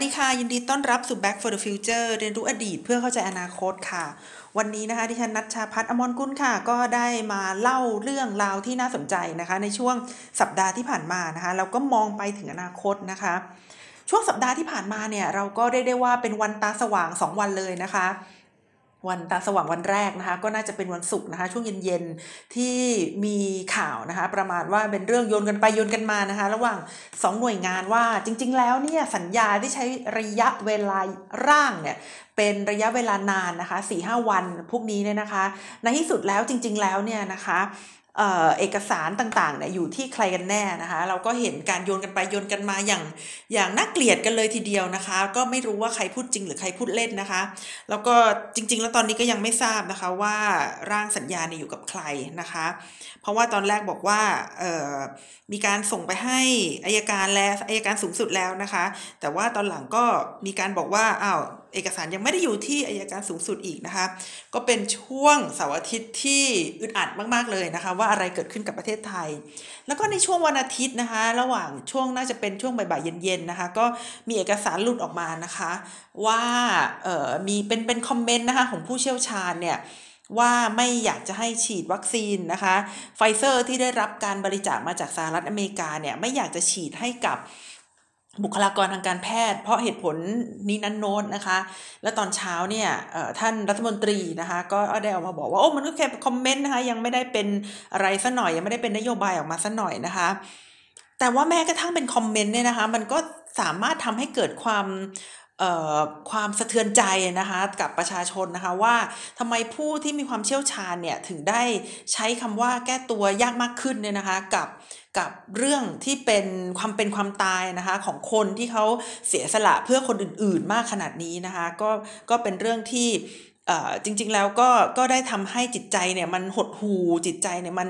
วัสดีค่ะ ยินดีต้อนรับสู่ Back for the Future เรียนรู้อดีตเพื่อเข้าใจอนาคตค่ะ วันนี้นะคะที่ฉันนัชชาพัฒน์อมรกุลค่ะ ก็ได้มาเล่าเรื่องราวที่น่าสนใจนะคะ ในช่วงสัปดาห์ที่ผ่านมานะคะเราก็มองไปถึงอนาคตนะคะ ช่วงสัปดาห์ที่ผ่านมาเนี่ย เราก็ได้ได้ว่าเป็นวันตาสว่าง 2 วันเลยนะคะ วันตาสว่างวันแรกนะคะ ก็น่าจะเป็นวันศุกร์นะคะ ช่วงเย็นๆที่มีข่าวนะคะ ประมาณว่าเป็นเรื่องโยนกันไปโยนกันมานะคะ ระหว่าง 2 หน่วยงานว่าจริง ๆ แล้วเนี่ยสัญญาที่ใช้ระยะเวลาร่างเนี่ยเป็นระยะเวลานานนะคะ4หวันพวกนี้เนี่ยนะคะ ในที่สุดแล้วจริง ๆ แล้วเนี่ยนะคะ เอกสารต่างๆเนี่ยอยู่ที่ใครกันแน่นะคะ เราก็เห็นการโยนกันไปโยนกันมาอย่างอย่างน่าเกลียดกันเลยทีเดียวนะคะ ก็ไม่รู้ว่าใครพูดจริงหรือใครพูดเล่นนะคะ แล้วก็จริง ๆ แล้วตอนนี้ก็ยังไม่ทราบนะคะว่าร่างสัญญาเนี่ยอยู่กับใครนะคะ เพราะว่าตอนแรกบอกว่ามีการส่งไปให้อายการแล้วอายการสูงสุดแล้วนะคะ แต่ว่าตอนหลังก็มีการบอกว่าอ้าว เอกสารยังไม่ได้อยู่ที่อายการสูงสุดอีกนะคะ ก็เป็นช่วงเสาร์อาทิตย์ที่อึดอัดมากๆเลยนะคะ ว่าอะไรเกิดขึ้นกับประเทศไทย แล้วก็ในช่วงวันอาทิตย์นะคะ ระหว่างช่วงน่าจะเป็นช่วงบ่ายๆเย็นๆนะคะ ก็มีเอกสารหลุดออกมานะคะ ว่าเอ่อมีเป็นเป็นคอมเมนต์นะคะของผู้เชี่ยวชาญเนี่ยว่าไม่อยากจะให้ฉีดวัคซีนนะคะไฟเซอร์ที่ได้รับการบริจาคมาจากสหรัฐอเมริกาเนี่ยไม่อยากจะฉีดให้กับ บุคลากรทางการแพทย์ เพราะเหตุผลนี้นั้นโน้นนะคะ แล้วตอนเช้าเนี่ยท่านรัฐมนตรีนะคะ ก็ได้ออกมาบอกว่าโอ้มันก็แค่คอมเมนต์นะคะยังไม่ได้เป็นอะไรซะหน่อยยังไม่ได้เป็นนโยบายออกมาซะหน่อยนะคะ แต่ว่าแม้กระทั่งเป็นคอมเมนต์เนี่ยนะคะ มันก็สามารถทำให้เกิดความความสะเทือนใจนะคะกับประชาชนนะคะว่าทำไมผู้ที่มีความเชี่ยวชาญเนี่ยถึงได้ใช้คำว่าแก้ตัวยากมากขึ้นเนี่ยนะคะกับ กับเรื่องที่เป็นความเป็นความตายนะคะของคนที่เขาเสียสละเพื่อคนอื่น ๆ มากขนาดนี้นะคะก็ก็เป็นเรื่องที่จริง ๆ แล้วก็ก็ได้ทำให้จิตใจเนี่ยมันหดหูจิตใจเนี่ยมัน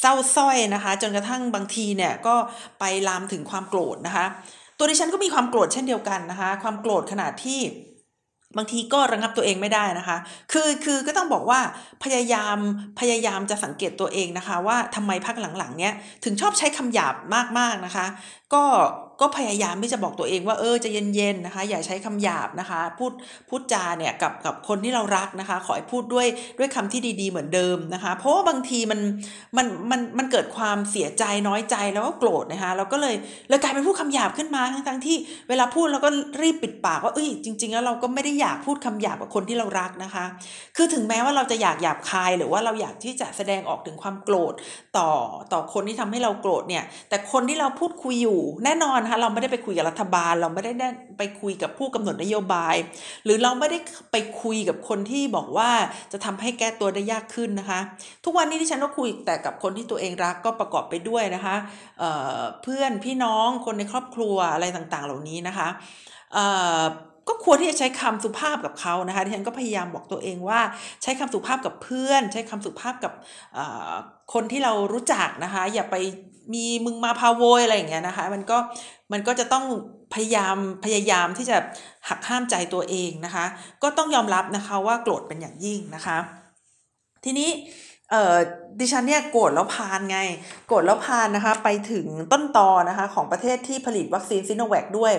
เศร้าส้อยนะคะ จนกระทั่งบางทีเนี่ยก็ไปลามถึงความโกรธนะคะ ตัวดิฉันก็มีความโกรธเช่นเดียวกันนะคะ ความโกรธขนาดที่ บางทีก็ระงับตัวเองไม่ได้นะคะ คือคือก็ต้องบอกว่าพยายามพยายามจะสังเกตตัวเองนะคะ ว่าทำไมพักหลังๆเนี้ยถึงชอบใช้คำหยาบมากๆนะคะก็ก็พยายามที่จะบอกตัวเองว่าเออจะเย็นๆนะคะ อย่าใช้คำหยาบนะคะ พูดพูดจาเนี่ยกับกับคนที่เรารักนะคะ ขอให้พูดด้วยด้วยคำที่ดีๆเหมือนเดิมนะคะ เพราะว่าบางทีมันมันมันมันเกิดความเสียใจน้อยใจแล้วก็โกรธนะคะเราก็เลยเลยกลายเป็นพูดคำหยาบขึ้นมาทั้งทั้งที่เวลาพูดเราก็รีบปิดปากว่าเอ้ยจริง ๆ แล้วเราก็ไม่ได้อยากพูดคำหยาบกับคนที่เรารักนะคะ คือถึงแม้ว่าเราจะอยากหยาบคายหรือว่าเราอยากที่จะแสดงออกถึงความโกรธต่อต่อคนที่ทำให้เราโกรธเนี่ย แต่คนที่เราพูดคุยอยู่แน่นอนนะคะเราไม่ได้ไปคุยกับรัฐบาล เราไม่ได้ไปคุยกับผู้กำหนดนโยบาย หรือเราไม่ได้ไปคุยกับคนที่บอกว่าจะทำให้แก้ตัวได้ยากขึ้นนะคะ ทุกวันนี้ที่ฉันก็คุยแต่กับคนที่ตัวเองรักก็ประกอบไปด้วยนะคะเเพื่อนพี่น้องคนในครอบครัวอะไรต่างๆ เหล่านี้นะคะก็ควรที่จะใช้คำสุภาพกับเขานะคะที่ฉันก็พยายามบอกตัวเองว่าใช้คำสุภาพกับเพื่อน ใช้คำสุภาพกับ คนที่เรารู้จักนะคะ อย่าไปมีมึงมาพาโวยอะไรอย่างเงี้ยนะคะ มันก็มันก็จะต้องพยายามพยายามที่จะหักห้ามใจตัวเองนะคะ ก็ต้องยอมรับนะคะว่าโกรธเป็นอย่างยิ่งนะคะ ทีนี้เอ่อดิฉันเนี่ยโกรธแล้วพานไง โกรธแล้วพานนะคะ ไปถึงต้นตอนะคะ ของประเทศที่ผลิตวัคซีนซิโนแวคด้วย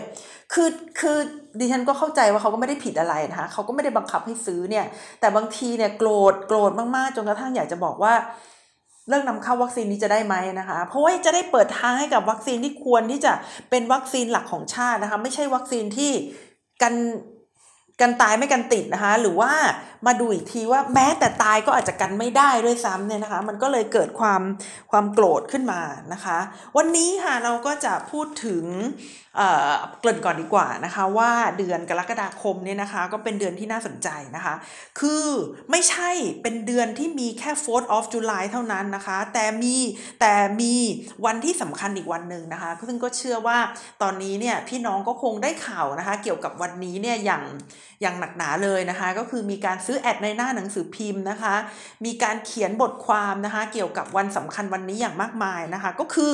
คือคือดิฉันก็เข้าใจว่าเขาก็ไม่ได้ผิดอะไรนะคะเขาก็ไม่ได้บังคับให้ซื้อเนี่ย แต่บางทีเนี่ยโกรธโกรธมากๆจนกระทั่งอยากจะบอกว่า เรื่องนำเข้าวัคซีนนี้จะได้ไหมนะคะ เพราะว่าจะได้เปิดทางให้กับวัคซีนที่ควรที่จะเป็นวัคซีนหลักของชาตินะคะ ไม่ใช่วัคซีนที่กัน กันตายไม่กันติดนะคะ หรือว่ามาดูอีกทีว่าแม้แต่ตายก็อาจจะกันไม่ได้ด้วยซ้ำเนี่ยนะคะ มันก็เลยเกิดความความโกรธขึ้นมานะคะ วันนี้ค่ะเราก็จะพูดถึงเกริ่นก่อนดีกว่านะคะ ว่าเดือนกรกฎาคมเนี่ยนะคะ ก็เป็นเดือนที่น่าสนใจนะคะ คือไม่ใช่เป็นเดือนที่มีแค่ 4th of July เท่านั้นนะคะ แต่มีแต่มีวันที่สำคัญอีกวันหนึ่งนะคะซึ่งก็เชื่อว่าตอนนี้เนี่ยพี่น้องก็คงได้ข่าวนะคะ เกี่ยวกับวันนี้เนี่ยอย่าง อย่างหนักหนาเลยนะคะ ก็คือมีการซื้อแอดในหน้าหนังสือพิมพ์นะคะ มีการเขียนบทความนะคะ เกี่ยวกับวันสำคัญวันนี้อย่างมากมายนะคะ ก็คือ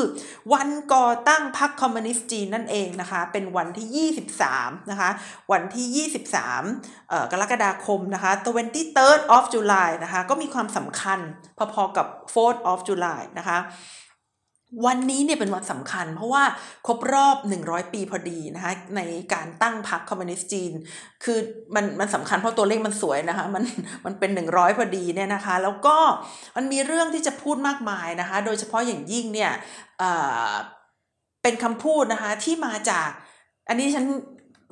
วันก่อตั้งพรรคคอมมิวนิสต์จีนนั่นเองนะคะ เป็นวันที่ 23 นะคะ วันที่ 23กรกฎาคมนะคะ 23rd of July นะคะ ก็มีความสำคัญพอๆกับ 4th of July นะคะ วันนี้เนี่ยเป็นวันสำคัญ เพราะว่าครบรอบ 100 ปีพอดีนะคะในการตั้งพรรคคอมมิวนิสต์จีน คือมันมันสำคัญเพราะตัวเลขมันสวยนะคะมันมันเป็น 100 พอดีเนี่ยนะคะ แล้วก็มันมีเรื่องที่จะพูดมากมายนะคะ โดยเฉพาะอย่างยิ่งเนี่ยเป็นคำพูดนะคะที่มาจาก อันนี้ฉัน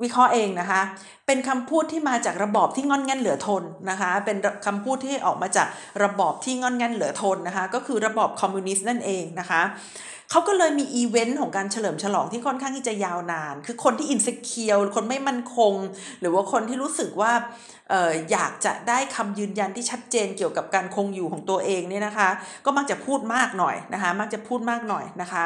วิเคราะห์เองนะคะ เป็นคำพูดที่มาจากระบอบที่งอนแง่นเหลือทนนะคะ เป็นคำพูดที่ออกมาจากระบอบที่งอนแง่นเหลือทนนะคะ ก็คือระบอบคอมมิวนิสต์นั่นเองนะคะ เขาก็เลยมีอีเวนต์ของการเฉลิมฉลองที่ค่อนข้างที่จะยาวนาน คือคนที่ insecure คนไม่มั่นคง หรือว่าคนที่รู้สึกว่าอออยากจะได้คำยืนยันที่ชัดเจนเกี่ยวกับการคงอยู่ของตัวเองเนี่ยนะคะ ก็มักจะพูดมากหน่อยนะคะ มักจะพูดมากหน่อยนะคะ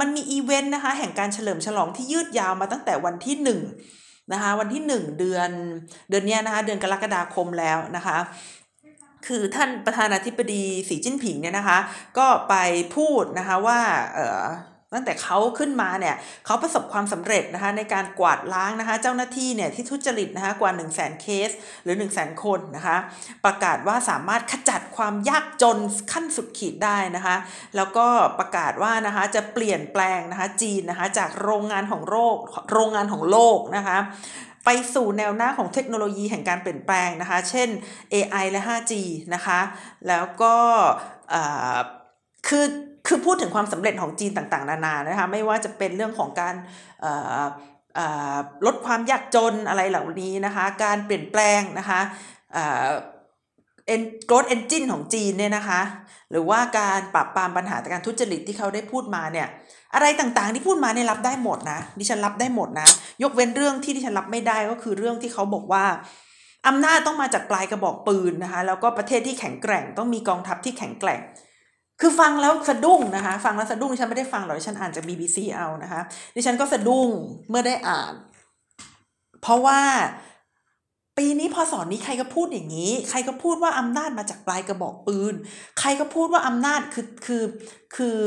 มันมีอีเวนต์นะคะแห่งการเฉลิมฉลองที่ยืดยาวมาตั้งแต่วันที่ 1 นะคะ วันที่ 1 เดือนเดือนนี้นะคะ เดือนกรกฎาคมแล้วนะคะ คือท่านประธานาธิบดีสีจิ้นผิงเนี่ยนะคะ ก็ไปพูดนะคะว่าเออตั้งแต่เขาขึ้นมาเนี่ยเขาประสบความสำเร็จนะคะในการกวาดล้างนะคะเจ้าหน้าที่เนี่ยที่ทุจริตนะคะกว่า 1 0 0 0 0แสนเคสหรือ 1 0 0 0 0แสนคนนะคะประกาศว่าสามารถขจัดความยากจนขั้นสุดขีดได้นะคะแล้วก็ประกาศว่านะคะจะเปลี่ยนแปลงนะคะจีนนะคะจากโรงงานของโลกโรงงานของโลกนะคะ ไปสู่แนวหน้าของเทคโนโลยีแห่งการเปลี่ยนแปลงนะคะ เช่น AI และ 5G นะคะ แล้วก็คือคือพูดถึงความสำเร็จของจีนต่างๆ นานานะคะ ไม่ว่าจะเป็นเรื่องของการลดความยากจนอะไรเหล่านี้นะคะ การเปลี่ยนแปลงนะคะ เอ็นโกรดเอนจินของจีนเนี่ยนะคะ หรือว่าการปราบปรามปัญหาการทุจริตที่เขาได้พูดมาเนี่ย อะไรต่างๆที่พูดมาเนี่ยรับได้หมดนะ ดิฉันรับได้หมดนะ ยกเว้นเรื่องที่ดิฉันรับไม่ได้ก็คือเรื่องที่เขาบอกว่าอำนาจต้องมาจากปลายกระบอกปืนนะคะ แล้วก็ประเทศที่แข็งแกร่ง ต้องมีกองทัพที่แข็งแกร่ง คือฟังแล้วสะดุ้งนะคะ ฟังแล้วสะดุ้งดิฉันไม่ได้ฟังหรอกดิฉันอ่านจาก BBC เอานะคะ ดิฉันก็สะดุ้งเมื่อได้อ่าน เพราะว่า ปีนี้พอสอนนี้ใครก็พูดอย่างนี้ ใครก็พูดว่าอำนาจมาจากปลายกระบอกปืน ใครก็พูดว่าอำนาจคือคือคือ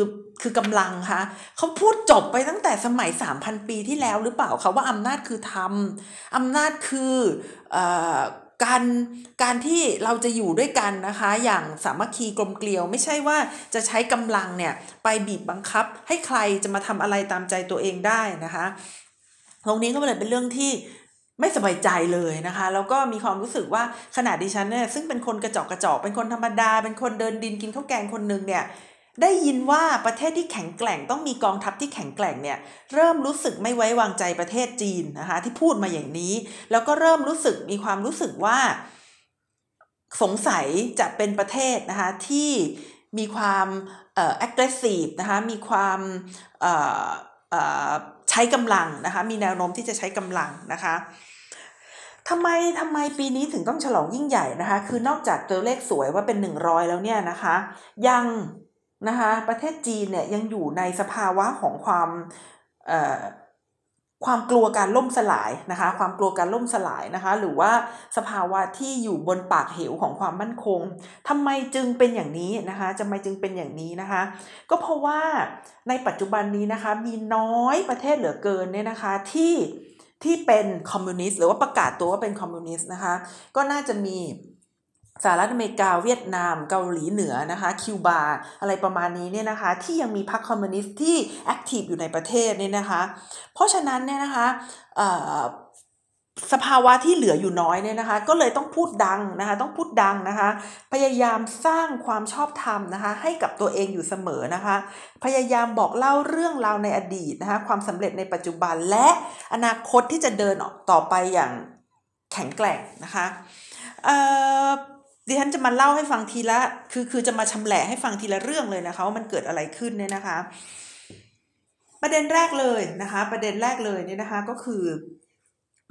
คือกำลังคะเขาพูดจบไปตั้งแต่สมัยสามพันปีที่แล้วหรือเปล่าคะว่าอำนาจคือธรรมอำนาจคืออการการที่เราจะอยู่ด้วยกันนะคะ อย่างสามัคคีกลมเกลียว ไม่ใช่ว่าจะใช้กำลังเนี่ยไปบีบบังคับ ให้ใครจะมาทำอะไรตามใจตัวเองได้นะคะตรงนี้ก็เลยเป็นเรื่องที่ ไม่สบายใจเลยนะคะ แล้วก็มีความรู้สึกว่าขนาดดิฉันเนี่ยซึ่งเป็นคนกระจอกกระจอกเป็นคนธรรมดา เป็นคนเดินดินกินข้าวแกงคนหนึ่งเนี่ยได้ยินว่าประเทศที่แข็งแกร่งต้องมีกองทัพที่แข็งแกร่งเนี่ยเริ่มรู้สึกไม่ไว้วางใจประเทศจีนนะคะที่พูดมาอย่างนี้ แล้วก็เริ่มรู้สึกมีความรู้สึกว่า สงสัยจะเป็นประเทศนะคะที่มีความเอ่อ aggressive นะคะมีความเอ่อเอ่อ ใช้กำลังนะคะ มีแนวโน้มที่จะใช้กำลังนะคะทำไมทำไมปีนี้ถึงต้องฉลองยิ่งใหญ่นะคะ คือนอกจากตัวเลขสวยว่าเป็นหนึ่งร้อยแล้วเนี่ยนะคะ ยังนะคะประเทศจีนเนี่ยยังอยู่ในสภาวะของความ ความกลัวการล่มสลายนะคะ ความกลัวการล่มสลายนะคะ หรือว่าสภาวะที่อยู่บนปากเหวของความมั่นคงทำไมจึงเป็นอย่างนี้นะคะจะไมจึงเป็นอย่างนี้นะคะ ก็เพราะว่าในปัจจุบันนี้นะคะ มีน้อยประเทศเหลือเกินเนี่ยนะคะที่ที่เป็นคอมมิวนิสต์หรือว่าประกาศตัวว่าเป็นคอมมิวนิสต์นะคะ ก็น่าจะมี สหรัฐอเมริกาเวียดนาม เกาหลีเหนือนะคะ คิวบา อะไรประมาณนี้เนี่ยนะคะ ที่ยังมีพรรคคอมมิวนิสต์ที่ active อยู่ในประเทศเนี่ยนะคะ เพราะฉะนั้นเนี่ยนะคะสภาวะที่เหลืออยู่น้อยเนี่ยนะคะ ก็เลยต้องพูดดังนะคะ ต้องพูดดังนะคะ พยายามสร้างความชอบธรรมนะคะ ให้กับตัวเองอยู่เสมอนะคะ พยายามบอกเล่าเรื่องราวในอดีตนะคะ ความสำเร็จในปัจจุบันและอนาคตที่จะเดินออกต่อไปอย่างแข็งแกร่งนะคะ ดิฉันจะมาเล่าให้ฟังทีละ คือคือจะมาชำแหละให้ฟังทีละเรื่องเลยนะคะว่ามันเกิดอะไรขึ้นเนี่ยนะคะ ประเด็นแรกเลยนะคะ ประเด็นแรกเลยเนี่ยนะคะก็คือ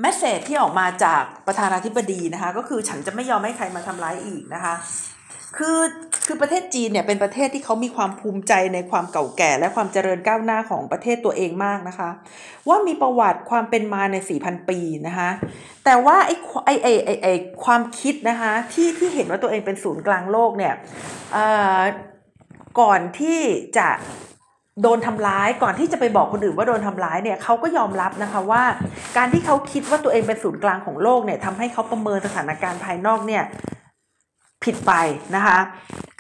แมสเซจที่ออกมาจากประธานาธิบดีนะคะ ก็คือฉันจะไม่ยอมให้ใครมาทำร้ายอีกนะคะ คือคือประเทศจีนเนี่ยเป็นประเทศที่เขามีความภูมิใจในความเก่าแก่ และความเจริญก้าวหน้าของประเทศตัวเองมากนะคะ ว่ามีประวัติความเป็นมาใน 4,000 ปีนะคะแต่ว่าไอ้ไอ้ไอ้ไอ้ไอ้ความคิดนะคะที่ที่เห็นว่าตัวเองเป็นศูนย์กลางโลกเนี่ยก่อนที่จะโดนทำร้ายก่อนที่จะไปบอกคนอื่นว่าโดนทำร้ายเนี่ยเขาก็ยอมรับนะคะว่า การที่เขาคิดว่าตัวเองเป็นศูนย์กลางของโลกเนี่ยทำให้เขาประเมินสถานการณ์ภายนอกเนี่ย ผิดไปนะคะ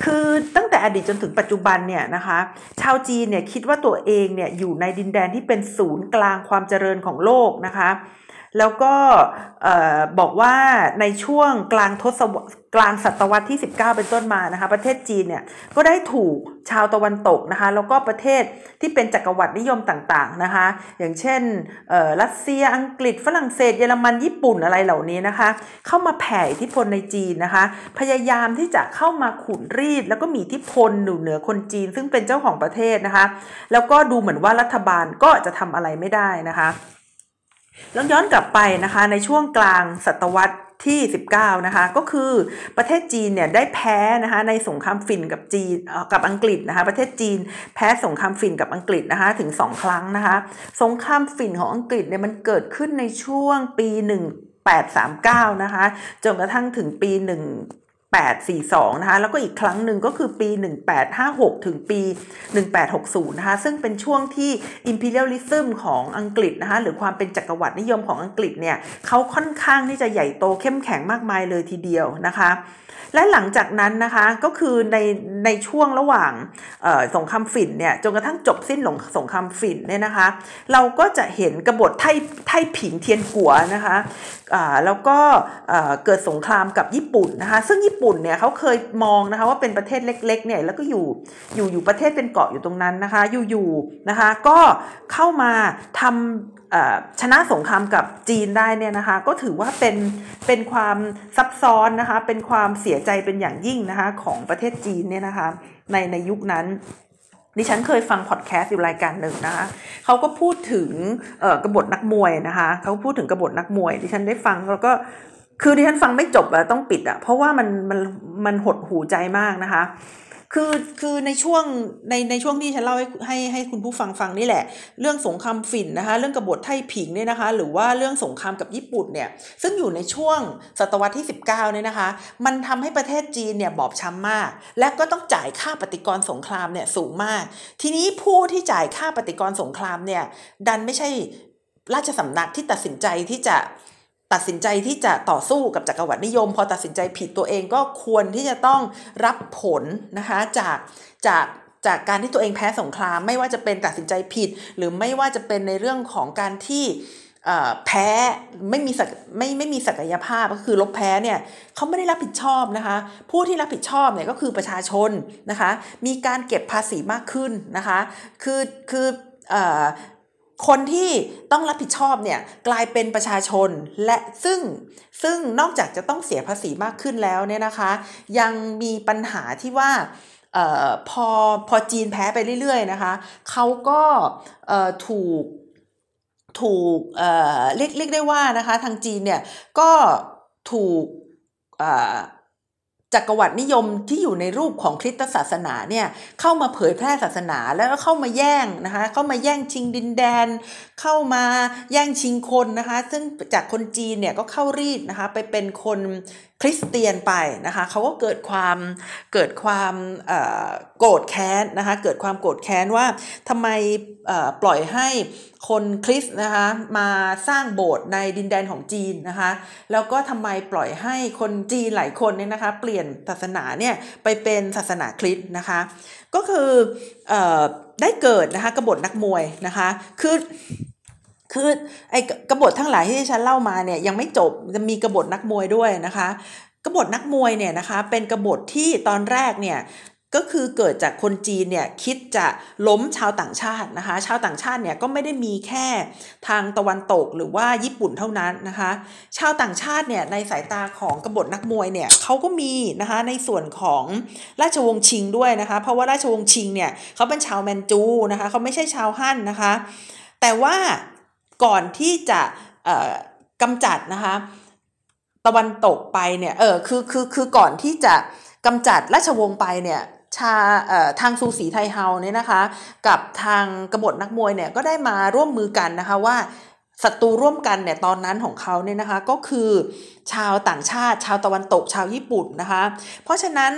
คือตั้งแต่อดีตจนถึงปัจจุบันเนี่ยนะคะ ชาวจีนเนี่ยคิดว่าตัวเองเนี่ยอยู่ในดินแดนที่เป็นศูนย์กลางความเจริญของโลกนะคะ แล้วก็บอกว่าในช่วงกลางทศวรรษกลางศตวรรษที่ 19 เป็นต้นมานะคะ ประเทศจีนเนี่ยก็ได้ถูกชาวตะวันตกนะคะ แล้วก็ประเทศที่เป็นจักรวรรดินิยมต่างๆนะคะ อย่างเช่นรัสเซียอังกฤษฝรั่งเศส เยอรมันญี่ปุ่นอะไรเหล่านี้นะคะ เข้ามาแผ่อิทธิพลในจีนนะคะ พยายามที่จะเข้ามาขุนรีด แล้วก็มีอิทธิพลหนูเหนือคนจีน ซึ่งเป็นเจ้าของประเทศนะคะ แล้วก็ดูเหมือนว่ารัฐบาลก็จะทำอะไรไม่ได้นะคะ แล้วย้อนกลับไปนะคะในช่วงกลางศตวรรษที่ 19 นะคะ ก็คือประเทศจีนเนี่ยได้แพ้นะคะในสงครามฝิ่นกับจีนกับอังกฤษนะคะ ประเทศจีนแพ้สงครามฝิ่นกับอังกฤษนะคะถึง 2 ครั้งนะคะ สงครามฝิ่นของอังกฤษเนี่ยมันเกิดขึ้นในช่วงปี 1839 นะคะ จนกระทั่งถึงปี 1 1842 นะคะ แล้วก็อีกครั้งหนึ่งก็คือปี 1856 ถึงปี 1860 นะคะ ซึ่งเป็นช่วงที่ imperialism ของอังกฤษนะคะ หรือความเป็นจักรวรรดินิยมของอังกฤษเนี่ยเขาค่อนข้างที่จะใหญ่โตเข้มแข็งมากมายเลยทีเดียวนะคะ และหลังจากนั้นนะคะก็คือในในช่วงระหว่างสงครามฝิ่นเนี่ยจนกระทั่งจบสิ้นหลงสงครามฝิ่นเนี่ยนะคะ เราก็จะเห็นกบฏไทไทผิงเทียนกัวนะคะแล้วก็เกิดสงครามกับญี่ปุ่นนะคะ ซึ่งญี่ปุ่นเนี่ยเขาเคยมองนะคะว่าเป็นประเทศเล็กๆเนี่ยแล้วก็อยู่อยู่อยู่ประเทศเป็นเกาะอยู่ตรงนั้นนะคะ อยู่ๆนะคะก็เข้ามาทำชนะสงครามกับจีนได้เนี่ยนะคะ ก็ถือว่าเป็นเป็นความซับซ้อนนะคะ เป็นความเสียใจเป็นอย่างยิ่งนะคะของประเทศจีนเนี่ยนะคะในในยุคนั้นดิฉันเคยฟังพอดแคสต์อยู่รายการหนึ่งนะคะเขาก็พูดถึงกบฏนักมวยนะคะเขาพูดถึงกบฏนักมวย ดิฉันได้ฟังแล้วก็ คือดิฉันฟังไม่จบอะต้องปิดอะเพราะว่ามันมันมันหดหูใจมากนะคะ คือคือในช่วงในในช่วงที่ฉันเล่าให้ให้ให้คุณผู้ฟังฟังนี่แหละ เรื่องสงครามฝิ่นนะคะ เรื่องกบฏไทผิงเนี่ยนะคะ หรือว่าเรื่องสงครามกับญี่ปุ่นเนี่ยซึ่งอยู่ในช่วงศตวรรษที่ 19เนี่ยนะคะ มันทำให้ประเทศจีนเนี่ยบอบช้ำมาก และก็ต้องจ่ายค่าปฏิกรสงครามเนี่ยสูงมาก ทีนี้ผู้ที่จ่ายค่าปฏิกรสงครามเนี่ยดันไม่ใช่ราชสำนักที่ตัดสินใจที่จะ ตัดสินใจที่จะต่อสู้กับจักรวรรดินิยม พอตัดสินใจผิดตัวเองก็ควรที่จะต้องรับผลนะคะจากจากจากการที่ตัวเองแพ้สงคราม ไม่ว่าจะเป็นตัดสินใจผิด หรือไม่ว่าจะเป็นในเรื่องของการที่แพ้ไม่มีศักไม่ไม่มีศักยภาพก็คือลบแพ้เนี่ยเขาไม่ได้รับผิดชอบนะคะผู้ที่รับผิดชอบเนี่ยก็คือประชาชนนะคะมีการเก็บภาษีมากขึ้นนะคะคือคือ คนที่ต้องรับผิดชอบเนี่ยกลายเป็นประชาชนและซึ่งซึ่งนอกจากจะต้องเสียภาษีมากขึ้นแล้วเนี่ยนะคะ ยังมีปัญหาที่ว่าออพอพอจีนแพ้ไปเรื่อยๆนะคะเขาก็ถูกถูกเเรียกเรียกได้ว่านะคะทางจีนเนี่ยก็ถูก จักรวรรดินิยมที่อยู่ในรูปของคริสตศาสนาเนี่ยเข้ามาเผยแพร่ศาสนาแล้วก็เข้ามาแย่งนะคะเข้ามาแย่งชิงดินแดน เข้ามาแย่งชิงคนนะคะ ซึ่งจากคนจีนเนี่ยก็เข้ารีดนะคะไปเป็นคน คริสเตียนไปนะคะเขาก็เกิดความเกิดความโกรธแค้นนะคะเกิดความโกรธแค้นว่าทำไมปล่อยให้คนคริสนะคะมาสร้างโบสถ์ในดินแดนของจีนนะคะแล้วก็ทำไมปล่อยให้คนจีนหลายคนเนี่ยนะคะเปลี่ยนศาสนาเนี่ยไปเป็นศาสนาคริสต์นะคะก็คืออได้เกิดนะคะกบฏนักมวยนะคะคือ คือไอ้กบฏทั้งหลายที่ฉันเล่ามาเนี่ยยังไม่จบจะมีกบฏนักมวยด้วยนะคะกบฏนักมวยเนี่ยนะคะเป็นกบฏที่ตอนแรกเนี่ยก็คือเกิดจากคนจีนเนี่ยคิดจะล้มชาวต่างชาตินะคะ ชาวต่างชาติเนี่ยก็ไม่ได้มีแค่ทางตะวันตกหรือว่าญี่ปุ่นเท่านั้นนะคะ ชาวต่างชาติเนี่ยในสายตาของกบฏนักมวยเนี่ยเขาก็มีนะคะในส่วนของราชวงศ์ชิงด้วยนะคะ เพราะว่าราชวงศ์ชิงเนี่ยเขาเป็นชาวแมนจูนะคะเขาไม่ใช่ชาวฮั่นนะคะ แต่ว่า ก่อนที่จะกำจัดนะคะตะวันตกไปเนี่ยเออคือคือคือก่อนที่จะกำจัดราชวงศ์ไปเนี่ยชาทางซูสีไทเฮาเนี่ยนะคะ กับทางกบฏนักมวยเนี่ยก็ได้มาร่วมมือกันนะคะว่า ศัตรูร่วมกันเนี่ยตอนนั้นของเขาเนี่ยนะคะก็คือชาวต่างชาติ ชาวตะวันตกชาวญี่ปุ่นนะคะ เพราะฉะนั้น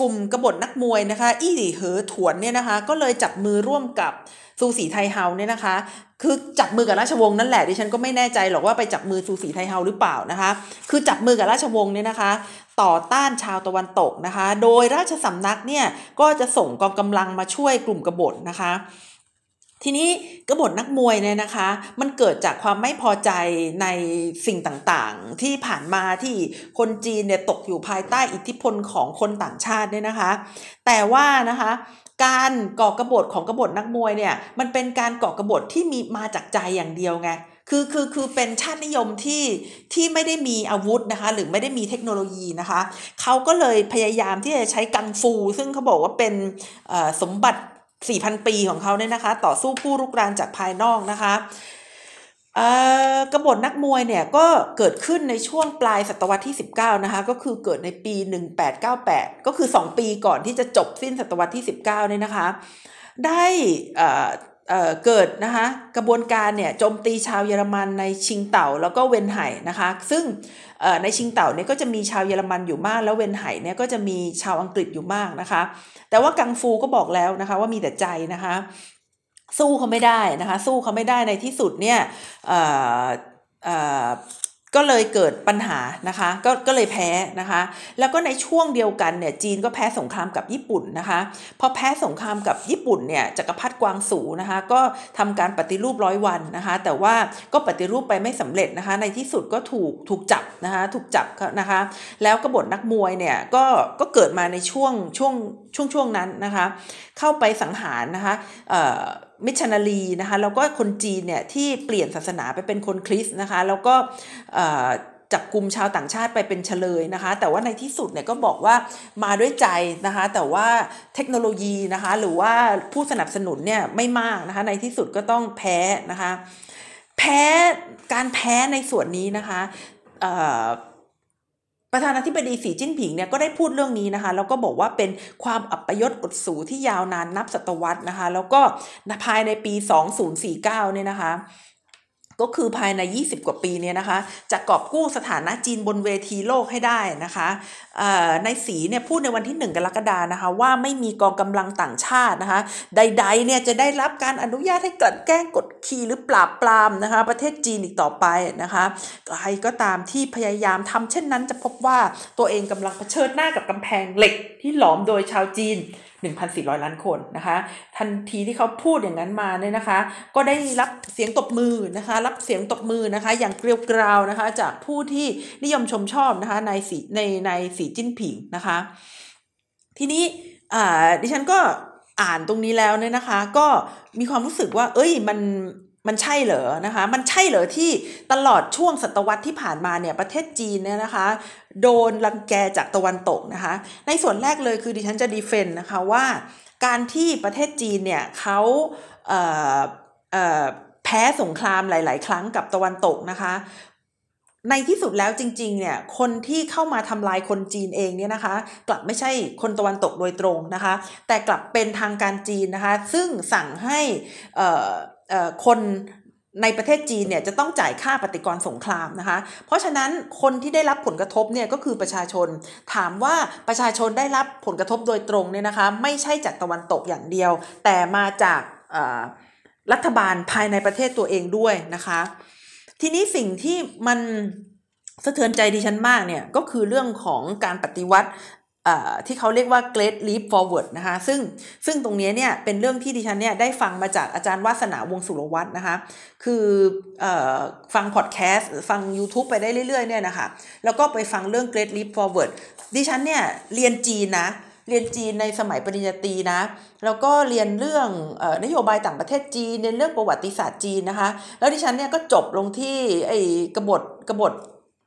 กลุ่มกบฏนักมวยนะคะอี้หลี่เหอถวนเนี่ยนะคะก็เลยจับมือร่วมกับซูสีไทเฮาเนี่ยนะคะ คือจับมือกับราชวงศ์นั่นแหละดิฉันก็ไม่แน่ใจหรอกว่าไปจับมือซูสีไทเฮาหรือเปล่านะคะ คือจับมือกับราชวงศ์เนี่ยนะคะ ต่อต้านชาวตะวันตกนะคะ โดยราชสำนักเนี่ยก็จะส่งกองกำลังมาช่วยกลุ่มกบฏนะคะ ทีนี้กบฏนักมวยเนี่ยนะคะ มันเกิดจากความไม่พอใจในสิ่งต่างๆ ที่ผ่านมาที่คนจีนเนี่ยตกอยู่ภายใต้อิทธิพลของคนต่างชาติเนี่ยนะคะ แต่ว่านะคะการก่อกบฏของกบฏนักมวยเนี่ยมันเป็นการก่อกบฏที่มีมาจากใจอย่างเดียวไงคือคือคือเป็นชาตินิยมที่ที่ไม่ได้มีอาวุธนะคะ หรือไม่ได้มีเทคโนโลยีนะคะ เขาก็เลยพยายามที่จะใช้กังฟู ซึ่งเขาบอกว่าเป็นสมบัติ 4,000 ปีของเขาเนี่ยนะคะ ต่อสู้ผู้รุกรานจากภายนอกนะคะกบฏนักมวยเนี่ยก็เกิดขึ้นในช่วงปลายศตวรรษที่ 19 นะคะ ก็คือเกิดในปี 1898 ก็คือ 2 ปีก่อนที่จะจบสิ้นศตวรรษที่ 19 เนี่ยนะคะ ได้ เกิดนะคะกระบวนการเนี่ยโจมตีชาวเยอรมันในชิงเต่าแล้วก็เวนไห่นะคะ ซึ่งในชิงเต่าเนี่ยก็จะมีชาวเยอรมันอยู่มาก แล้วเวนไห่เนี่ยก็จะมีชาวอังกฤษอยู่มากนะคะ แต่ว่ากังฟูก็บอกแล้วนะคะว่ามีแต่ใจนะคะ สู้เขาไม่ได้นะคะ สู้เขาไม่ได้ในที่สุดเนี่ย ก็เลยเกิดปัญหานะคะก็ก็เลยแพ้นะคะ แล้วก็ในช่วงเดียวกันเนี่ยจีนก็แพ้สงครามกับญี่ปุ่นนะคะพอแพ้สงครามกับญี่ปุ่นเนี่ยจักรพรรดิกวางสูนะคะก็ทำการปฏิรูปร้อยวันนะคะ แต่ว่าก็ปฏิรูปไปไม่สำเร็จนะคะ ในที่สุดก็ถูกถูกจับนะคะถูกจับนะคะ แล้วกบฏนักมวยเนี่ยก็ก็เกิดมาในช่วงช่วง ช่วงช่วงนั้นนะคะ เข้าไปสังหารนะคะมิชชันนารีนะคะแล้วก็คนจีนเนี่ยที่เปลี่ยนศาสนาไปเป็นคนคริสต์นะคะแล้วก็จับกลุ่มชาวต่างชาติไปเป็นเฉลยนะคะ แต่ว่าในที่สุดเนี่ยก็บอกว่ามาด้วยใจนะคะ แต่ว่าเทคโนโลยีนะคะ หรือว่าผู้สนับสนุนเนี่ยไม่มากนะคะ ในที่สุดก็ต้องแพ้นะคะ แพ้การแพ้ในส่วนนี้นะคะ ประธานาธิบดีสีจิ้นผิงเนี่ยก็ได้พูดเรื่องนี้นะคะแล้วก็บอกว่าเป็นความอัปยศอดสูที่ยาวนานนับศตวรรษนะคะ แล้วก็ภายในปี 2049 เนี่ยนะคะ ก็คือภายใน 20 กว่าปีเนี่ยนะคะ จะกอบกู้สถานะจีนบนเวทีโลกให้ได้นะคะในสีเนี่ยพูดในวันที่ 1 กรกฎานะคะ ว่าไม่มีกองกำลังต่างชาตินะคะ ใดๆเนี่ยจะได้รับการอนุญาตให้กลั่นแกล้งกดขี่หรือปราบปรามนะคะ ประเทศจีนอีกต่อไปนะคะใครก็ตามที่พยายามทำเช่นนั้นจะพบว่าตัวเองกำลังเผชิญหน้ากับกำแพงเหล็กที่หลอมโดยชาวจีน 1,400 ล้านคนนะคะ ทันทีที่เขาพูดอย่างนั้นมาเนี่ยนะคะ ก็ได้รับเสียงตบมือนะคะ รับเสียงตบมือนะคะ อย่างเกลียวกราวนะคะ จากผู้ที่นิยมชมชอบนะคะในสีในในสีจิ้นผิงนะคะ ทีนี้ดิฉันก็อ่านตรงนี้แล้วเนี่ยนะคะ ก็มีความรู้สึกว่า เอ้ยมัน มันใช่เหรอนะคะ มันใช่เหรอที่ตลอดช่วงศตวรรษที่ผ่านมาเนี่ยประเทศจีนเนี่ยนะคะ โดนรังแกจากตะวันตกนะคะ ในส่วนแรกเลยคือดิฉันจะดีเฟนต์นะคะว่า การที่ประเทศจีนเนี่ยเขาเแพ้สงครามหลาย ๆ ครั้งกับตะวันตกนะคะ ในที่สุดแล้วจริง ๆ เนี่ยคนที่เข้ามาทำลายคนจีนเองเนี่ยนะคะ กลับไม่ใช่คนตะวันตกโดยตรงนะคะ แต่กลับเป็นทางการจีนนะคะ ซึ่งสั่งให้ คนในประเทศจีนเนี่ยจะต้องจ่ายค่าปฏิกรสงครามนะคะ เพราะฉะนั้นคนที่ได้รับผลกระทบเนี่ยก็คือประชาชน ถามว่าประชาชนได้รับผลกระทบโดยตรงเนี่ยนะคะไม่ใช่จากตะวันตกอย่างเดียว แต่มาจากรัฐบาลภายในประเทศตัวเองด้วยนะคะ ทีนี้สิ่งที่มันสะเทือนใจดิฉันมากเนี่ยก็คือเรื่องของการปฏิวัติ ที่เขาเรียกว่า Great Leap Forward นะคะซึ่งซึ่งตรงนี้เนี่ยเป็นเรื่องที่ดิฉันเนี่ยได้ฟังมาจากอาจารย์วาสนาวงสุรวัตรนะคะคืออฟังพอดแคสต์ฟัง YouTube ไปได้เรื่อยๆเนี่ยนะคะแล้วก็ไปฟังเรื่อง Great Leap Forward ดิฉันเนี่ยเรียนจีนนะเรียนจีนในสมัยปริญญาตรีนะ แล้วก็เรียนเรื่องนโยบายต่างประเทศจีนเรียนเรื่องประวัติศาสตร์จีนนะคะ แล้วดิฉันเนี่ยก็จบลงที่ไอ้กบฏกบฏ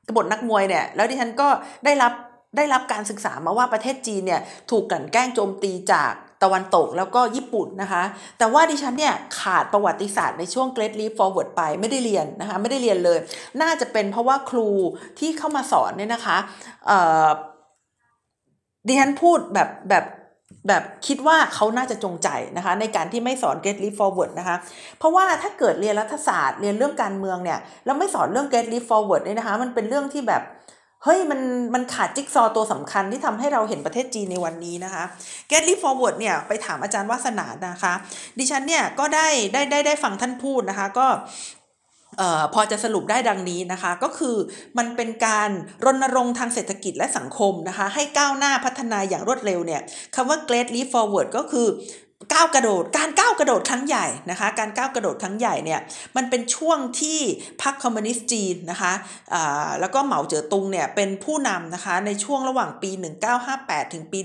กบฏนักมวยเนี่ย แล้วดิฉันก็ได้รับ ได้รับการศึกษามาว่าประเทศจีนเนี่ยถูกกลั่นแกล้งโจมตีจากตะวันตกแล้วก็ญี่ปุ่นนะคะ แต่ว่าดิฉันเนี่ยขาดประวัติศาสตร์ในช่วง Great Leap Forward ไปไม่ได้เรียนนะคะ ไม่ได้เรียนเลย น่าจะเป็นเพราะว่าครูที่เข้ามาสอนเนี่ยนะคะดิฉันพูดแบบแบบแบบคิดว่าเขาน่าจะจงใจนะคะ ในการที่ไม่สอน get leap forward นะคะ เพราะว่าถ้าเกิดเรียนรัฐศาสตร์เรียนเรื่องการเมืองเนี่ยแล้วไม่สอนเรื่อง get leap forward เนี่ยนะคะ มันเป็นเรื่องที่แบบ เฮ้ยมันมันขาดจิ๊กซอตัวสำคัญที่ทำให้เราเห็นประเทศจีนในวันนี้นะคะ get l i forward เนี่ยไปถามอาจารย์วาสนานะคะ ดิฉันเนี่ยก็ได้ได้ได้ได้ฟังท่านพูดนะคะ ก็ออพอจะสรุปได้ดังนี้นะคะ ก็คือมันเป็นการรณรงค์ทางเศรษฐกิจและสังคมนะคะ ให้ก้าวหน้าพัฒนาอย่างรวดเร็วเนี่ยคำว่า Great Leap Forward ก็คือ ก้าวกระโดด การก้าวกระโดดครั้งใหญ่นะคะ การก้าวกระโดดครั้งใหญ่เนี่ยมันเป็นช่วงที่พรรคคอมมิวนิสต์จีนนะคะแล้วก็เหมาเจ๋อตุงเนี่ยเป็นผู้นำนะคะในช่วงระหว่างปี 1958 ถึงปี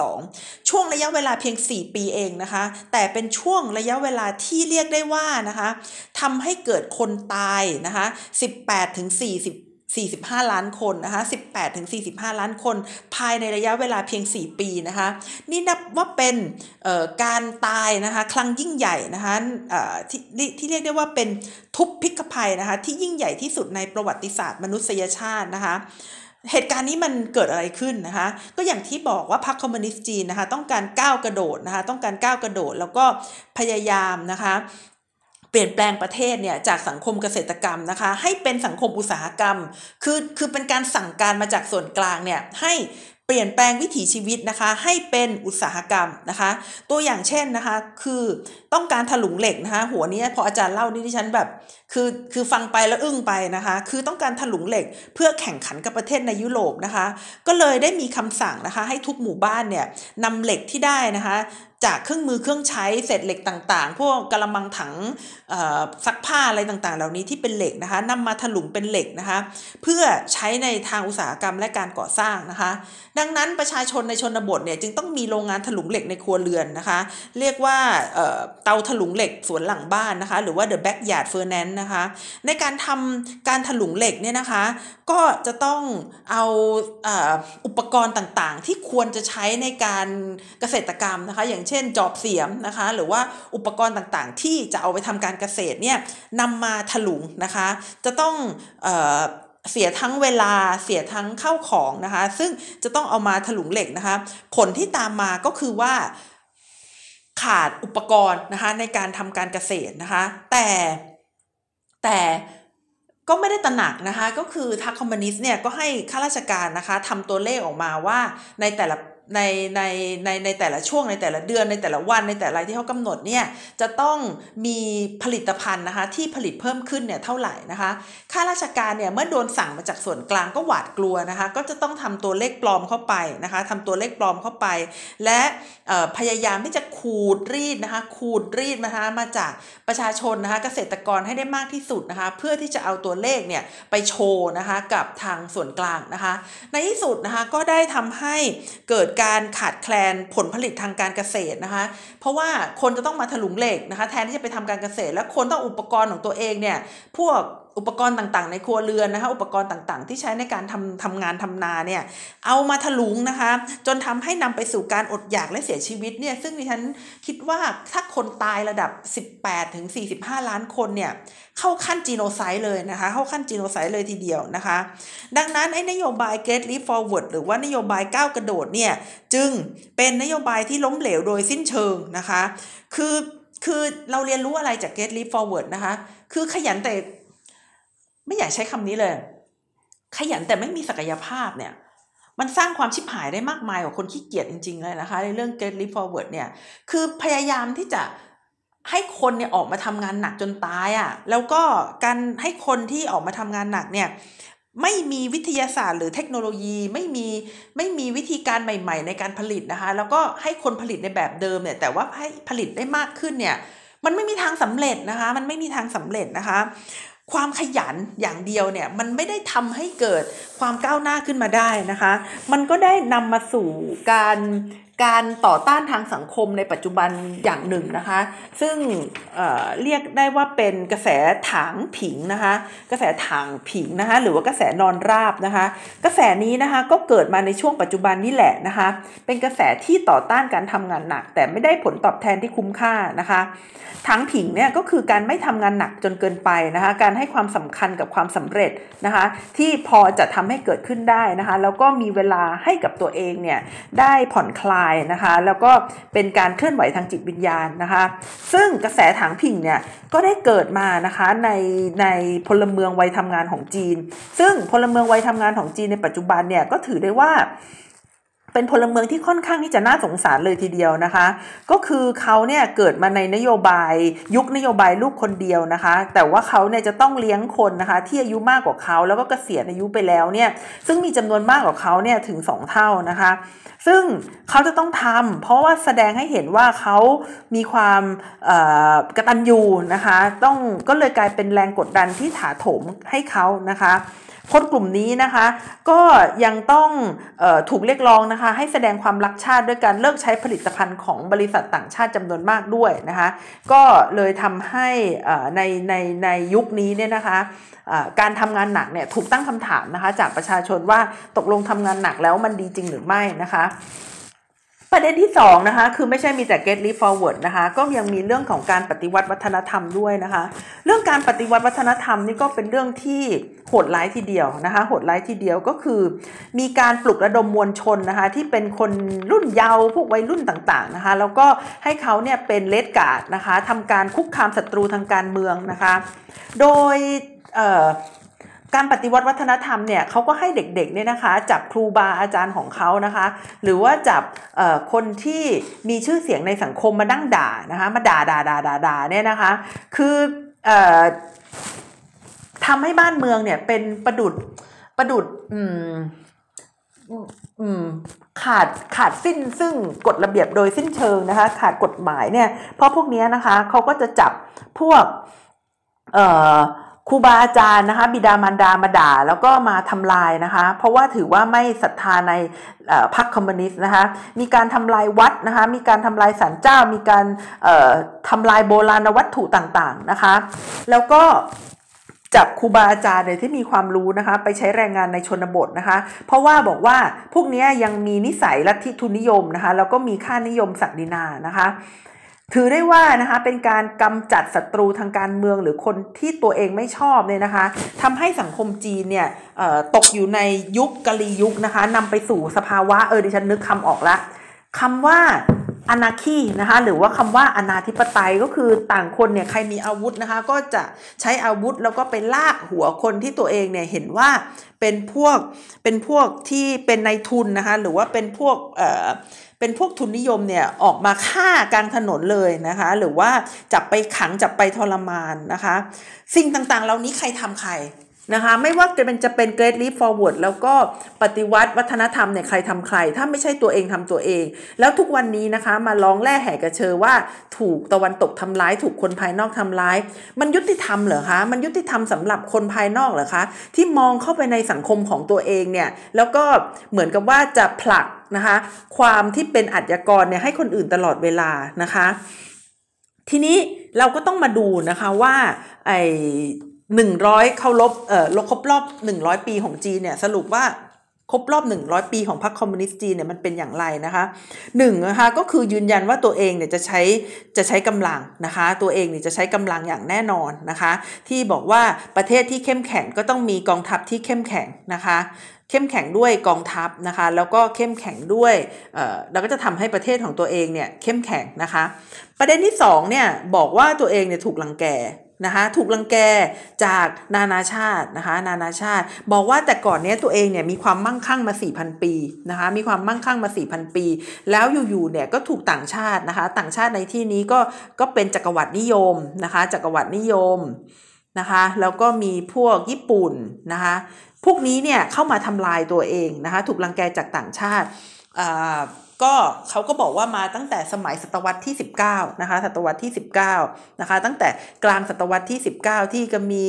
1962 ช่วงระยะเวลาเพียง 4 ปีเองนะคะ แต่เป็นช่วงระยะเวลาที่เรียกได้ว่านะคะทำให้เกิดคนตายนะคะ 18 ถึง 40 45 ล้านคนนะคะ18ถึง45 ล้านคน ภายในระยะเวลาเพียง 4 ปีนะคะนี่นับว่าเป็นการตายนะคะครั้งยิ่งใหญ่นะคะที่ที่เรียกได้ว่าเป็นทุบพิกภัยนะคะที่ยิ่งใหญ่ที่สุดในประวัติศาสตร์มนุษยชาตินะคะเหตุการณ์นี้มันเกิดอะไรขึ้นนะคะ ก็อย่างที่บอกว่าพรรคคอมมิวนิสต์จีนนะคะ ต้องการก้าวกระโดดนะคะ ต้องการก้าวกระโดด แล้วก็พยายามนะคะ เปลี่ยนแปลงประเทศเนี่ยจากสังคมเกษตรกรรมนะคะ ให้เป็นสังคมอุตสาหกรรม คือคือเป็นการสั่งการมาจากส่วนกลางเนี่ยให้เปลี่ยนแปลงวิถีชีวิตนะคะ ให้เป็นอุตสาหกรรมนะคะ ตัวอย่างเช่นนะคะ คือต้องการถลุงเหล็กนะคะ หัวนี้พออาจารย์เล่านี่ที่ฉันแบบ คือคือฟังไปแล้วอึ้งไปนะคะ คือต้องการถลุงเหล็กเพื่อแข่งขันกับประเทศในยุโรปนะคะ ก็เลยได้มีคำสั่งนะคะ ให้ทุกหมู่บ้านเนี่ยนำเหล็กที่ได้นะคะ จากเครื่องมือเครื่องใช้เศษเหล็กต่างๆ พวกกระมังถังซักผ้าอะไรต่างๆ เหล่านี้ที่เป็นเหล็กนะคะนำมาถลุงเป็นเหล็กนะคะเพื่อใช้ในทางอุตสาหกรรมและการก่อสร้างนะคะ ดังนั้นประชาชนในชนบทเนี่ยจึงต้องมีโรงงานถลุงเหล็กในครัวเรือนนะคะ เรียกว่าเตาถลุงเหล็กสวนหลังบ้านนะคะหรือว่า the backyard furnace นะคะในการทำการถลุงเหล็กเนี่ยนะคะ ก็จะต้องเอาอุปกรณ์ต่างๆ ที่ควรจะใช้ในการเกษตรกรรมนะคะอย่างเช่นจอบเสียมนะคะ หรือว่าอุปกรณ์ต่างๆ ที่จะเอาไปทำการเกษตรเนี่ยนำมาถลุงนะคะ จะต้องเเสียทั้งเวลาเสียทั้งเข้าของนะคะ ซึ่งจะต้องเอามาถลุงเหล็กนะคะ ผลที่ตามมาก็คือว่าขาดอุปกรณ์นะคะในการทำการเกษตรนะคะ แต่แต่ก็ไม่ได้ตระหนักนะคะ ก็คือทางคอมมิวนิสต์เนี่ยก็ให้ข้าราชการนะคะทำตัวเลขออกมาว่าในแต่ละ ในในในในแต่ละช่วงในแต่ละเดือนในแต่ละวันในแต่ละที่เขากำหนดเนี่ยจะต้องมีผลิตภัณฑ์นะคะที่ผลิตเพิ่มขึ้นเนี่ยเท่าไหร่นะคะข้าราชการเนี่ยเมื่อโดนสั่งมาจากส่วนกลางก็หวาดกลัวนะคะก็จะต้องทำตัวเลขปลอมเข้าไปนะคะทำตัวเลขปลอมเข้าไป และพยายามที่จะขูดรีดนะคะขูดรีดนะคะมาจากประชาชนนะคะเกษตรกรให้ได้มากที่สุดนะคะเพื่อที่จะเอาตัวเลขเนี่ยไปโชว์นะคะกับทางส่วนกลางนะคะในที่สุดนะคะก็ได้ทำให้เกิดการขาดแคลนผลผลิตทางการเกษตรนะคะ เพราะว่าคนจะต้องมาถลุงเหล็กนะคะ แทนที่จะไปทำการเกษตร แล้วคนต้องอุปกรณ์ของตัวเองเนี่ย พวก อุปกรณ์ต่างๆ ในครัวเรือนนะคะ อุปกรณ์ต่างๆ ที่ใช้ในการทำทำงานทำนาเนี่ย เอามาถลุงนะคะ จนทำให้นำไปสู่การอดอยากและเสียชีวิตเนี่ย ซึ่งดิฉันคิดว่าถ้าคนตายระดับ 18ถึง45 ล้านคนเนี่ย เข้าขั้นจีโนไซด์เลยนะคะ เข้าขั้นจีโนไซด์เลยทีเดียวนะคะ ดังนั้นไอ้นโยบาย Get Leap Forward หรือว่านโยบายก้าวกระโดดเนี่ยจึงเป็นนโยบายที่ล้มเหลวโดยสิ้นเชิงนะคะ คือคือเราเรียนรู้อะไรจาก Get Leap Forward นะคะ คือขยันแต่ ไม่อยากใช้คำนี้เลย ขยันแต่ไม่มีศักยภาพเนี่ย มันสร้างความชิบหายได้มากมายกว่าคนขี้เกียจจริง ๆ เลยนะคะ ในเรื่อง Get Leap Forward เนี่ย คือพยายามที่จะให้คนเนี่ยออกมาทำงานหนักจนตายอะ่ะ แล้วก็การให้คนที่ออกมาทำงานหนักเนี่ยไม่มีวิทยาศาสตร์หรือเทคโนโลยีไม่มีไม่มีวิธีการใหม่ ๆ ในการผลิตนะคะ แล้วก็ให้คนผลิตในแบบเดิมเนี่ย แต่ว่าให้ผลิตได้มากขึ้นเนี่ย มันไม่มีทางสำเร็จนะคะ มันไม่มีทางสำเร็จนะคะ ความขยันอย่างเดียวเนี่ยมันไม่ได้ทำให้เกิดความก้าวหน้าขึ้นมาได้นะคะ มันก็ได้นำมาสู่การ การต่อต้านทางสังคมในปัจจุบันอย่างหนึ่งนะคะ ซึ่งเเรียกได้ว่าเป็นกระแสถางผิงนะคะ กระแสถางผิงนะคะหรือว่ากระแสนอนราบนะคะ กระแสนี้นะคะก็เกิดมาในช่วงปัจจุบันนี่แหละนะคะ เป็นกระแสที่ต่อต้านการทำงานหนัก แต่ไม่ได้ผลตอบแทนที่คุ้มค่านะคะทั้งผิงเนี่ยก็คือการไม่ทำงานหนักจนเกินไปนะคะ การให้ความสำคัญกับความสำเร็จนะคะ ที่พอจะทำให้เกิดขึ้นได้นะคะ แล้วก็มีเวลาให้กับตัวเองเนี่ยได้ผ่อนคลายนะคะแล้วก็เป็นการเคลื่อนไหวทางจิตวิญญาณนะคะ ซึ่งกระแสถางผิงเนี่ยก็ได้เกิดมานะคะในในพลเมืองวัยทำงานของจีน ซึ่งพลเมืองวัยทำงานของจีนในปัจจุบันเนี่ยก็ถือได้ว่า เป็นพลเมืองที่ค่อนข้างที่จะน่าสงสารเลยทีเดียวนะคะ ก็คือเขาเนี่ยเกิดมาในนโยบายยุคนโยบายลูกคนเดียวนะคะ แต่ว่าเขาเนี่ยจะต้องเลี้ยงคนนะคะ ที่อายุมากกว่าเขาแล้วก็เกษียณอายุไปแล้วเนี่ยซึ่งมีจำนวนมากกว่าเขาเนี่ยถึง 2 เท่านะคะ ซึ่งเขาจะต้องทำเพราะว่าแสดงให้เห็นว่าเขามีความกระตันยูนะคะ ต้องก็เลยกลายเป็นแรงกดดันที่ถาโถมให้เขานะคะ คนกลุ่มนี้นะคะ ก็ยังต้องออถูกเรียกร้องนะคะ ให้แสดงความรักชาติด้วยการเลิกใช้ผลิตภัณฑ์ของบริษัทต่างชาติจำนวนมากด้วยนะคะ ก็เลยทำให้ในในในยุคนี้เนี่ยนะคะการทำงานหนักเนี่ยถูกตั้งคำถามนะคะ จากประชาชนว่าตกลงทำงานหนักแล้วมันดีจริงหรือไม่นะคะ ประเด็นที่2นะคะคือไม่ใช่มีแต่ get leap forward นะคะก็ยังมีเรื่องของการปฏิวัติวัฒนธรรมด้วยนะคะ เรื่องการปฏิวัติวัฒนธรรมนี่ก็เป็นเรื่องที่โหดร้ายทีเดียวนะคะโหดร้ายทีเดียวก็คือ มีการปลุกระดมมวลชนนะคะที่เป็นคนรุ่นเยาว์พวกวัยรุ่นต่างๆนะคะแล้วก็ให้เขาเนี่ยเป็นเลดการ์ดนะคะทำการคุกคามศัตรูทางการเมืองนะคะ โดย การปฏิวัติวัฒนธรรมเนี่ยเขาก็ให้เด็กๆเนี่ยนะคะจับครูบาอาจารย์ของเขานะคะ หรือว่าจับคนที่มีชื่อเสียงในสังคมมาดั้งด่านะคะมาด่าด่าด่าด่าด่าเนี่ยนะคะ คือทำให้บ้านเมืองเนี่ยเป็นประดุดประดุดอืมอืมขาดขาดสิ้นซึ่งกฎระเบียบโดยสิ้นเชิงนะคะ ขาดกฎหมายเนี่ย เพราะพวกนี้นะคะเขาก็จะจับพวกเอ่อ ครูบาอาจารย์นะคะ บิดามารดามาด่าแล้วก็มาทำลายนะคะ เพราะว่าถือว่าไม่ศรัทธาในพรรคคอมมิวนิสต์นะคะ มีการทำลายวัดนะคะ มีการทำลายศาลเจ้า มีการทำลายโบราณวัตถุต่างๆนะคะ แล้วก็จับครูบาอาจารย์เนี่ยที่มีความรู้นะคะ ไปใช้แรงงานในชนบทนะคะ เพราะว่าบอกว่าพวกนี้ยังมีนิสัยลัทธิทุนนิยมนะคะแล้วก็มีค่านิยมศักดินานะคะ ถือได้ว่านะคะเป็นการกำจัดศัตรูทางการเมืองหรือคนที่ตัวเองไม่ชอบเนี่ยนะคะทำให้สังคมจีนเนี่ยตกอยู่ในยุคกะลียุคนะคะนำไปสู่สภาวะเออดิฉันนึกคำออกละคำว่าอนาคีนะคะหรือว่าคำว่าอนาธิปไตยก็คือต่างคนเนี่ยใครมีอาวุธนะคะก็จะใช้อาวุธแล้วก็ไปลากหัวคนที่ตัวเองเนี่ยเห็นว่าเป็นพวกเป็นพวกที่เป็นนายทุนนะคะหรือว่าเป็นพวกเอ่อ เป็นพวกทุนนิยมเนี่ยออกมาฆ่ากลางถนนเลยนะคะ หรือว่าจับไปขังจับไปทรมานนะคะ สิ่งต่างๆ เหล่านี้ใครทำใครนะคะไม่ว่าจะเป็นจะเป็น Great Leap Forward แล้วก็ปฏิวัติวัฒนธรรมเนี่ยใครทำใคร ถ้าไม่ใช่ตัวเองทำตัวเอง แล้วทุกวันนี้นะคะมาร้องแล่แห่กระเชอว่าถูกตะวันตกทำร้ายถูกคนภายนอกทำร้าย มันยุติธรรมเหรอคะ มันยุติธรรมสำหรับคนภายนอกเหรอคะ ที่มองเข้าไปในสังคมของตัวเองเนี่ยแล้วก็เหมือนกับว่าจะผลัก นะคะ ความที่เป็นอัจฉรกรเนี่ยให้คนอื่นตลอดเวลานะคะ ทีนี้เราก็ต้องมาดูนะคะว่าไอหนึ่งร้อยเข้ารบเอ่อครบรอบหนึ่งร้อยปีของจีนเนี่ยสรุปว่าครบรอบหนึ่งร้อยปีของพรรคคอมมิวนิสต์จีนเนี่ยมันเป็นอย่างไรนะคะหนึ่งนะคะก็คือยืนยันว่าตัวเองเนี่ยจะใช้จะใช้กำลังนะคะ ตัวเองเนี่ยจะใช้กำลังอย่างแน่นอนนะคะ ที่บอกว่าประเทศที่เข้มแข็งก็ต้องมีกองทัพที่เข้มแข็งนะคะ เข้มแข็งด้วยกองทัพนะคะ แล้วก็เข้มแข็งด้วยเราก็จะทำให้ประเทศของตัวเองเนี่ยเข้มแข็งนะคะ ประเด็นที่2เนี่ยบอกว่าตัวเองเนี่ยถูกลังแกนะคะถูกลังแกจากนานาชาตินะคะนานาชาติ บอกว่าแต่ก่อนเนี้ยตัวเองเนี่ยมีความมั่งคั่งมา 4,000 ปีนะคะมีความมั่งคั่งมา 4,000 ปี แล้วอยู่ๆเนี่ยก็ถูกต่างชาตินะคะต่างชาติในที่นี้ก็ก็เป็นจักรวรรดินิยมนะคะจักรวรรดินิยมนะคะแล้วก็มีพวกญี่ปุ่นนะคะ พวกนี้เนี่ยเข้ามาทำลายตัวเองนะคะถูกลังแกจากต่างชาติก็เขาก็บอกว่ามาตั้งแต่สมัยศตวรรษที่ 19นะคะศตวรรษที่ 19นะคะตั้งแต่กลางศตวรรษที่ 19 ที่ก็มี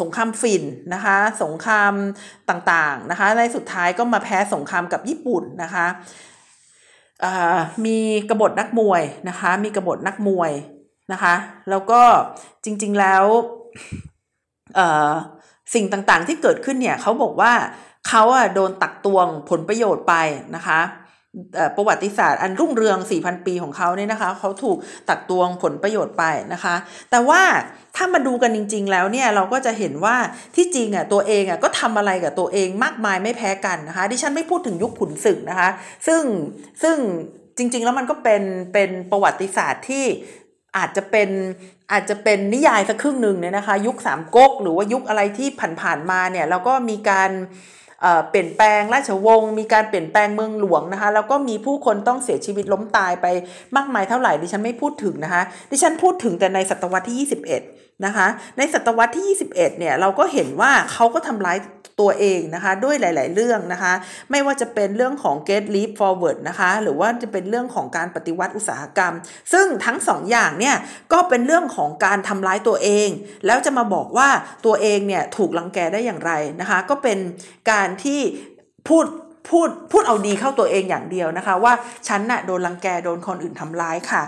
สงครามฝิ่นนะคะสงครามต่างๆนะคะในสุดท้ายก็มาแพ้สงครามกับญี่ปุ่นนะคะมีกบฏนักมวยนะคะมีกบฏนักมวยนะคะแล้วก็จริงๆแล้ว สิ่งต่างๆที่เกิดขึ้นเนี่ยเขาบอกว่าเขาอะโดนตักตวงผลประโยชน์ไปนะคะประวัติศาสตร์อันรุ่งเรือง 4,000 ปีของเขาเนี่ยนะคะ เขาถูกตักตวงผลประโยชน์ไปนะคะ แต่ว่าถ้ามาดูกันจริง ๆ แล้วเนี่ยเราก็จะเห็นว่าที่จริงอะตัวเองอะก็ทำอะไรกับตัวเองมากมายไม่แพ้กันนะคะ ดิฉันไม่พูดถึงยุคขุนศึกนะคะ ซึ่งซึ่งจริง ๆ แล้วมันก็เป็นเป็นประวัติศาสตร์ที่อาจจะเป็น อาจจะเป็นนิยายสักครึ่งหนึ่งเนี่ยนะคะ ยุคสามก๊กหรือว่ายุคอะไรที่ผ่านๆมาเนี่ยเราก็มีการเปลี่ยนแปลงราชวงศ์มีการเปลี่ยนแปลงเมืองหลวงนะคะ แล้วก็มีผู้คนต้องเสียชีวิตล้มตายไปมากมายเท่าไหร่ดิฉันไม่พูดถึงนะคะ ดิฉันพูดถึงแต่ในศตวรรษที่ 21 นะคะ ในศตวรรษที่ 21 เนี่ยเราก็เห็นว่าเขาก็ทำร้ายตัวเองนะคะด้วยหลาย ๆ เรื่องนะคะ ไม่ว่าจะเป็นเรื่องของ get leap forward นะคะหรือว่าจะเป็นเรื่องของการปฏิวัติอุตสาหกรรม ซึ่งทั้งสองอย่างเนี่ยก็เป็นเรื่องของการทำร้ายตัวเอง แล้วจะมาบอกว่าตัวเองเนี่ยถูกลังแกได้อย่างไรนะคะ ก็เป็นการที่พูด พูดพูดเอาดีเข้าตัวเองอย่างเดียวนะคะ ว่าฉันน่ะโดนลังแกโดนคนอื่นทำร้ายค่ะ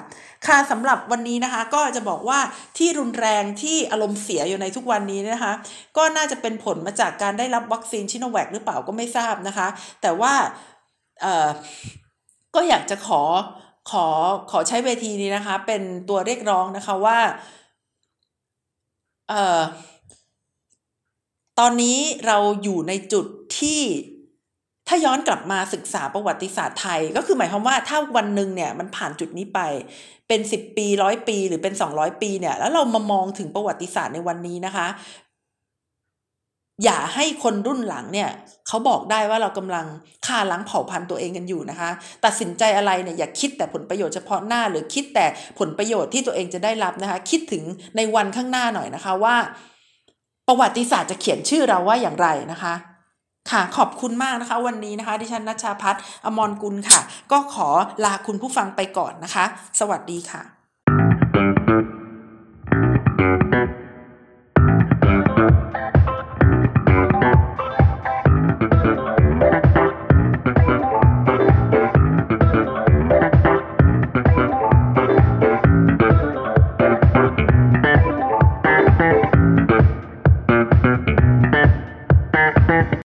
ค่ะสำหรับวันนี้นะคะ ก็จะบอกว่าที่รุนแรงที่อารมณ์เสียอยู่ในทุกวันนี้นะคะ ก็น่าจะเป็นผลมาจากการได้รับวัคซีนชิโนแวคหรือเปล่าก็ไม่ทราบนะคะ แต่ว่าเออก็อยากจะขอขอขอใช้เวทีนี้นะคะ เป็นตัวเรียกร้องนะคะว่าเอ่อตอนนี้เราอยู่ในจุดที่ ถ้าย้อนกลับมาศึกษาประวัติศาสตร์ไทย ก็คือหมายความว่าถ้าวันหนึ่งเนี่ยมันผ่านจุดนี้ไป เป็นสิบปีร้อยปีหรือเป็นสองร้อยปีเนี่ย แล้วเรามามองถึงประวัติศาสตร์ในวันนี้นะคะ อย่าให้คนรุ่นหลังเนี่ยเขาบอกได้ว่าเรากำลังฆ่าล้างเผ่าพันธุ์ตัวเองกันอยู่นะคะ ตัดสินใจอะไรเนี่ยอย่าคิดแต่ผลประโยชน์เฉพาะหน้า หรือคิดแต่ผลประโยชน์ที่ตัวเองจะได้รับนะคะ คิดถึงในวันข้างหน้าหน่อยนะคะว่า ประวัติศาสตร์จะเขียนชื่อเราว่าอย่างไรนะคะ ค่ะ ขอบคุณมากนะคะ วันนี้นะคะ ดิฉันนัชชาพัฒน์อมรกุลค่ะ ก็ขอลาคุณผู้ฟังไปก่อนนะคะ สวัสดีค่ะ